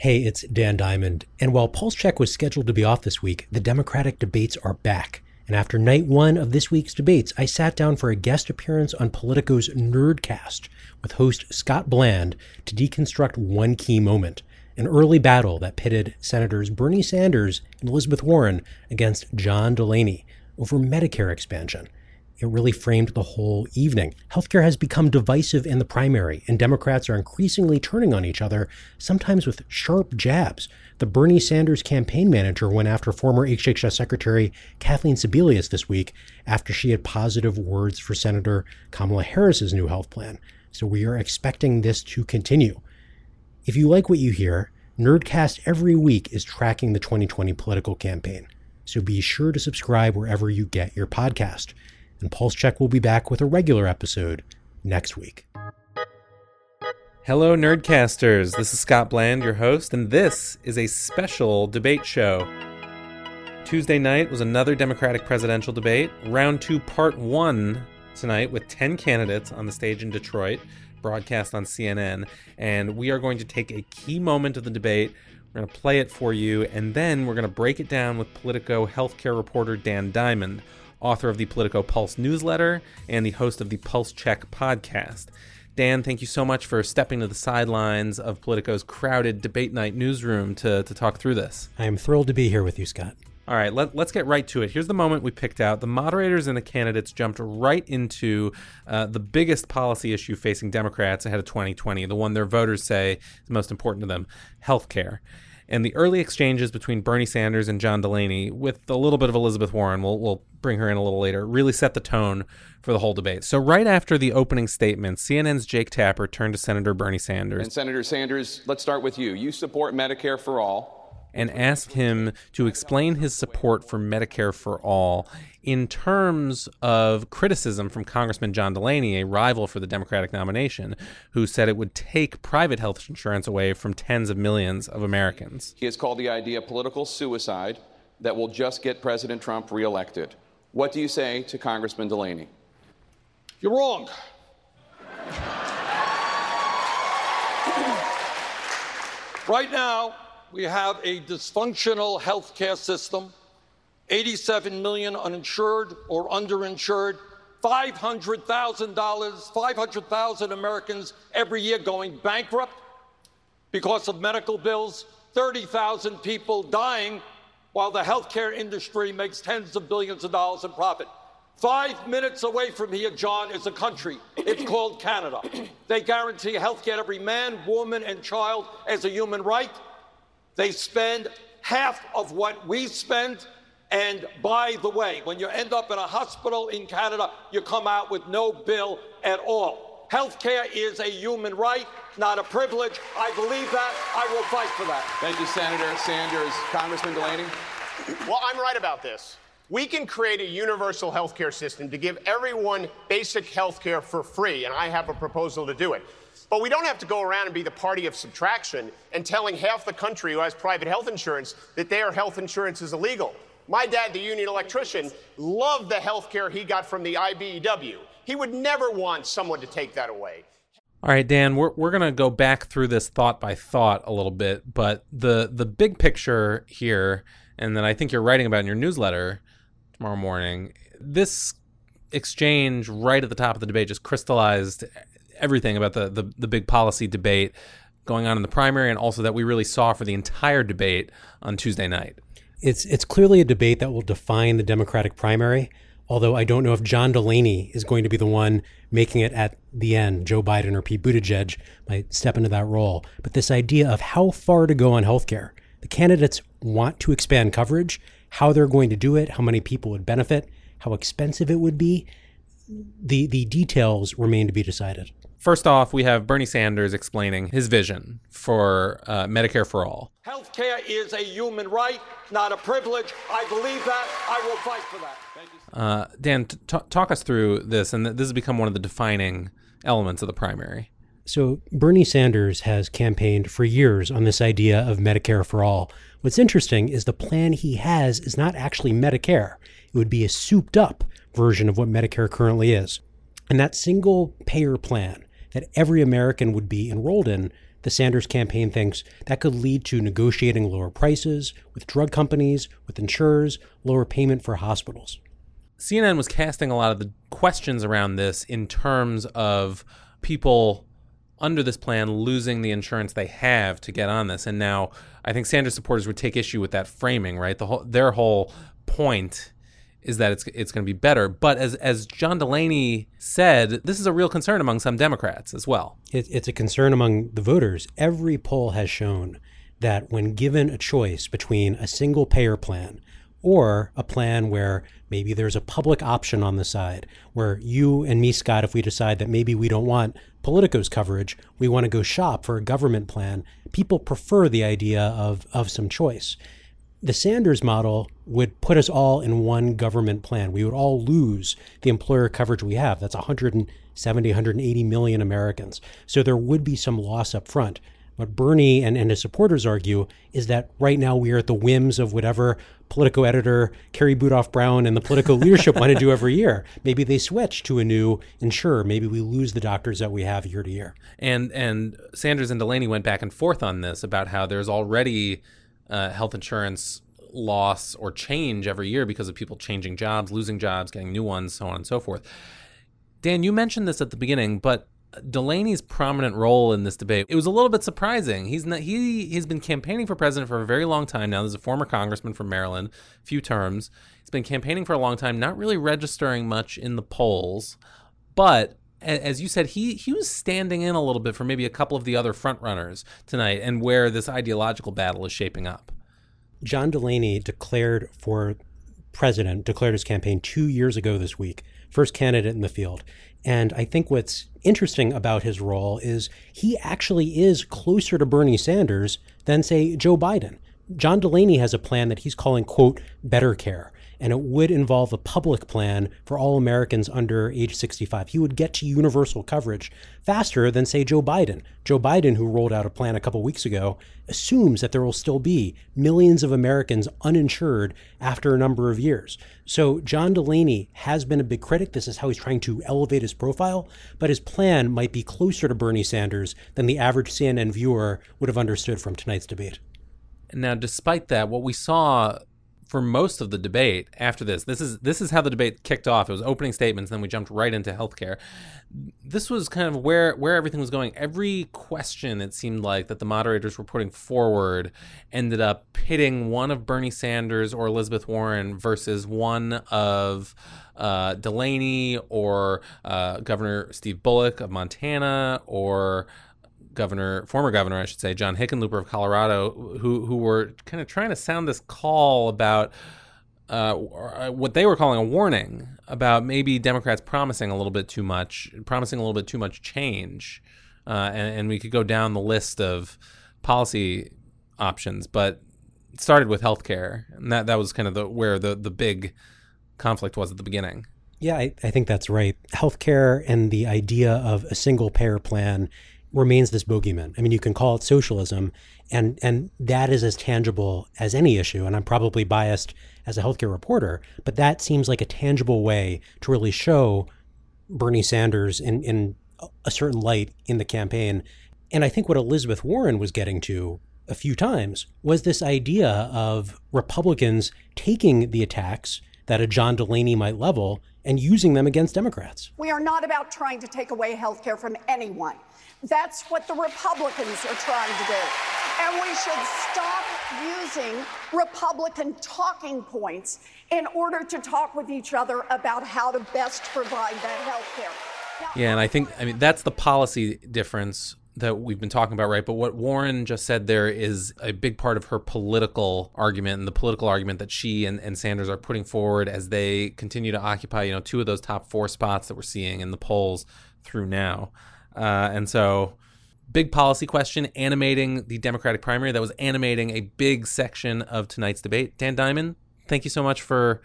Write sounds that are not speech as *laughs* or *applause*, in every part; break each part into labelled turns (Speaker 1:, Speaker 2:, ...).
Speaker 1: Hey, it's Dan Diamond. And while Pulse Check was scheduled to be off this week, the Democratic debates are back. And after night one of this week's debates, I sat down for a guest appearance on Politico's Nerdcast with host Scott Bland to deconstruct one key moment an early battle that pitted Senators Bernie Sanders and Elizabeth Warren against John Delaney over Medicare expansion it really framed the whole evening. Healthcare has become divisive in the primary, and Democrats are increasingly turning on each other, sometimes with sharp jabs. The Bernie Sanders campaign manager went after former HHS Secretary Kathleen Sebelius this week after she had positive words for Senator Kamala Harris's new health plan. So we are expecting this to continue. If you like what you hear, Nerdcast every week is tracking the 2020 political campaign. So be sure to subscribe wherever you get your podcast and Pulse Check will be back with a regular episode next week.
Speaker 2: Hello, Nerdcasters. This is Scott Bland, your host, and this is a special debate show. Tuesday night was another Democratic presidential debate, round two, part one tonight, with 10 candidates on the stage in Detroit, broadcast on CNN. And we are going to take a key moment of the debate. We're going to play it for you, and then we're going to break it down with Politico healthcare reporter Dan Diamond author of the Politico Pulse newsletter and the host of the Pulse Check podcast. Dan, thank you so much for stepping to the sidelines of Politico's crowded debate night newsroom to, to talk through this.
Speaker 1: I am thrilled to be here with you, Scott.
Speaker 2: All right, let, us get right to it. Here's the moment we picked out. The moderators and the candidates jumped right into uh, the biggest policy issue facing Democrats ahead of 2020, the one their voters say is most important to them health care and the early exchanges between Bernie Sanders and John Delaney, with a little bit of Elizabeth Warren, we'll, we'll bring her in a little later, really set the tone for the whole debate. So, right after the opening statement, CNN's Jake Tapper turned to Senator Bernie Sanders.
Speaker 3: And Senator Sanders, let's start with you. You support Medicare for all
Speaker 2: and asked him to explain his support for Medicare for all in terms of criticism from Congressman John Delaney, a rival for the Democratic nomination, who said it would take private health insurance away from tens of millions of Americans.
Speaker 3: He has called the idea political suicide that will just get President Trump reelected. What do you say to Congressman Delaney?
Speaker 4: You're wrong. *laughs* right now, we have a dysfunctional healthcare system, 87 million uninsured or underinsured, $500,000, 500,000 Americans every year going bankrupt because of medical bills, 30,000 people dying while the healthcare industry makes tens of billions of dollars in profit. Five minutes away from here, John, is a country. It's called Canada. They guarantee health care to every man, woman, and child as a human right. They spend half of what we spend. And by the way, when you end up in a hospital in Canada, you come out with no bill at all. Healthcare is a human right, not a privilege. I believe that. I will fight for that.
Speaker 3: Thank you, Senator Sanders. Congressman Delaney?
Speaker 5: Well, I'm right about this. We can create a universal healthcare system to give everyone basic healthcare for free, and I have a proposal to do it. But we don't have to go around and be the party of subtraction and telling half the country who has private health insurance that their health insurance is illegal. My dad, the union electrician, loved the health care he got from the IBEW. He would never want someone to take that away.
Speaker 2: All right, Dan, we're, we're going to go back through this thought by thought a little bit, but the, the big picture here, and that I think you're writing about in your newsletter tomorrow morning, this exchange right at the top of the debate just crystallized everything about the, the, the big policy debate going on in the primary and also that we really saw for the entire debate on Tuesday night.
Speaker 1: It's it's clearly a debate that will define the Democratic primary, although I don't know if John Delaney is going to be the one making it at the end. Joe Biden or Pete Buttigieg might step into that role. But this idea of how far to go on healthcare, the candidates want to expand coverage, how they're going to do it, how many people would benefit, how expensive it would be, the the details remain to be decided.
Speaker 2: First off, we have Bernie Sanders explaining his vision for uh, Medicare for all.
Speaker 4: Health care is a human right, not a privilege. I believe that. I will fight for that.
Speaker 2: Uh, Dan, t- talk us through this, and this has become one of the defining elements of the primary.
Speaker 1: So, Bernie Sanders has campaigned for years on this idea of Medicare for all. What's interesting is the plan he has is not actually Medicare, it would be a souped up version of what Medicare currently is. And that single payer plan that every American would be enrolled in, the Sanders campaign thinks that could lead to negotiating lower prices with drug companies, with insurers, lower payment for hospitals.
Speaker 2: CNN was casting a lot of the questions around this in terms of people under this plan losing the insurance they have to get on this. And now I think Sanders supporters would take issue with that framing, right? The whole their whole point is that it's it's going to be better. But as as John Delaney said, this is a real concern among some Democrats as well.
Speaker 1: It, it's a concern among the voters. Every poll has shown that when given a choice between a single payer plan or a plan where maybe there's a public option on the side, where you and me, Scott, if we decide that maybe we don't want Politico's coverage, we want to go shop for a government plan, people prefer the idea of, of some choice. The Sanders model would put us all in one government plan. We would all lose the employer coverage we have. That's 170, 180 million Americans. So there would be some loss up front. What Bernie and, and his supporters argue is that right now we are at the whims of whatever Politico editor Carrie Budoff Brown and the Politico *laughs* leadership want to do every year. Maybe they switch to a new insurer. Maybe we lose the doctors that we have year to year.
Speaker 2: And and Sanders and Delaney went back and forth on this about how there's already uh, health insurance loss or change every year because of people changing jobs, losing jobs, getting new ones, so on and so forth. Dan, you mentioned this at the beginning, but Delaney's prominent role in this debate, it was a little bit surprising. He's not, he he's been campaigning for president for a very long time now. There's a former congressman from Maryland, few terms. He's been campaigning for a long time, not really registering much in the polls, but as you said, he he was standing in a little bit for maybe a couple of the other frontrunners tonight, and where this ideological battle is shaping up.
Speaker 1: John Delaney declared for president, declared his campaign two years ago this week, first candidate in the field. And I think what's interesting about his role is he actually is closer to Bernie Sanders than, say, Joe Biden. John Delaney has a plan that he's calling, quote, better care and it would involve a public plan for all Americans under age 65. He would get to universal coverage faster than, say, Joe Biden. Joe Biden, who rolled out a plan a couple weeks ago, assumes that there will still be millions of Americans uninsured after a number of years. So, John Delaney has been a big critic. This is how he's trying to elevate his profile, but his plan might be closer to Bernie Sanders than the average CNN viewer would have understood from tonight's debate.
Speaker 2: Now, despite that, what we saw for most of the debate after this. This is this is how the debate kicked off. It was opening statements, then we jumped right into healthcare. This was kind of where where everything was going. Every question it seemed like that the moderators were putting forward ended up pitting one of Bernie Sanders or Elizabeth Warren versus one of uh, Delaney or uh, Governor Steve Bullock of Montana or governor, former governor, I should say, John Hickenlooper of Colorado, who who were kind of trying to sound this call about uh, what they were calling a warning about maybe Democrats promising a little bit too much, promising a little bit too much change, uh, and, and we could go down the list of policy options, but it started with healthcare, and that that was kind of the where the the big conflict was at the beginning.
Speaker 1: Yeah, I, I think that's right. Healthcare and the idea of a single payer plan remains this bogeyman. I mean, you can call it socialism, and and that is as tangible as any issue. And I'm probably biased as a healthcare reporter, but that seems like a tangible way to really show Bernie Sanders in in a certain light in the campaign. And I think what Elizabeth Warren was getting to a few times was this idea of Republicans taking the attacks that a John Delaney might level and using them against Democrats.
Speaker 6: We are not about trying to take away health care from anyone. That's what the Republicans are trying to do. And we should stop using Republican talking points in order to talk with each other about how to best provide that health care.
Speaker 2: Yeah, and I think, I mean, that's the policy difference that we've been talking about, right? But what Warren just said there is a big part of her political argument and the political argument that she and, and Sanders are putting forward as they continue to occupy, you know, two of those top four spots that we're seeing in the polls through now. Uh, and so, big policy question animating the Democratic primary that was animating a big section of tonight's debate. Dan Diamond, thank you so much for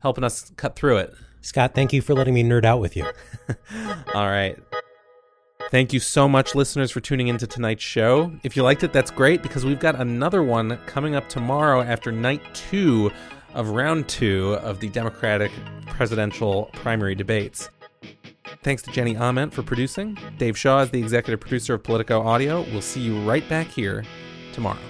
Speaker 2: helping us cut through it.
Speaker 1: Scott, thank you for letting me nerd out with you. *laughs*
Speaker 2: All right. Thank you so much, listeners, for tuning into tonight's show. If you liked it, that's great because we've got another one coming up tomorrow after night two of round two of the Democratic presidential primary debates. Thanks to Jenny Ament for producing. Dave Shaw is the executive producer of Politico Audio. We'll see you right back here tomorrow.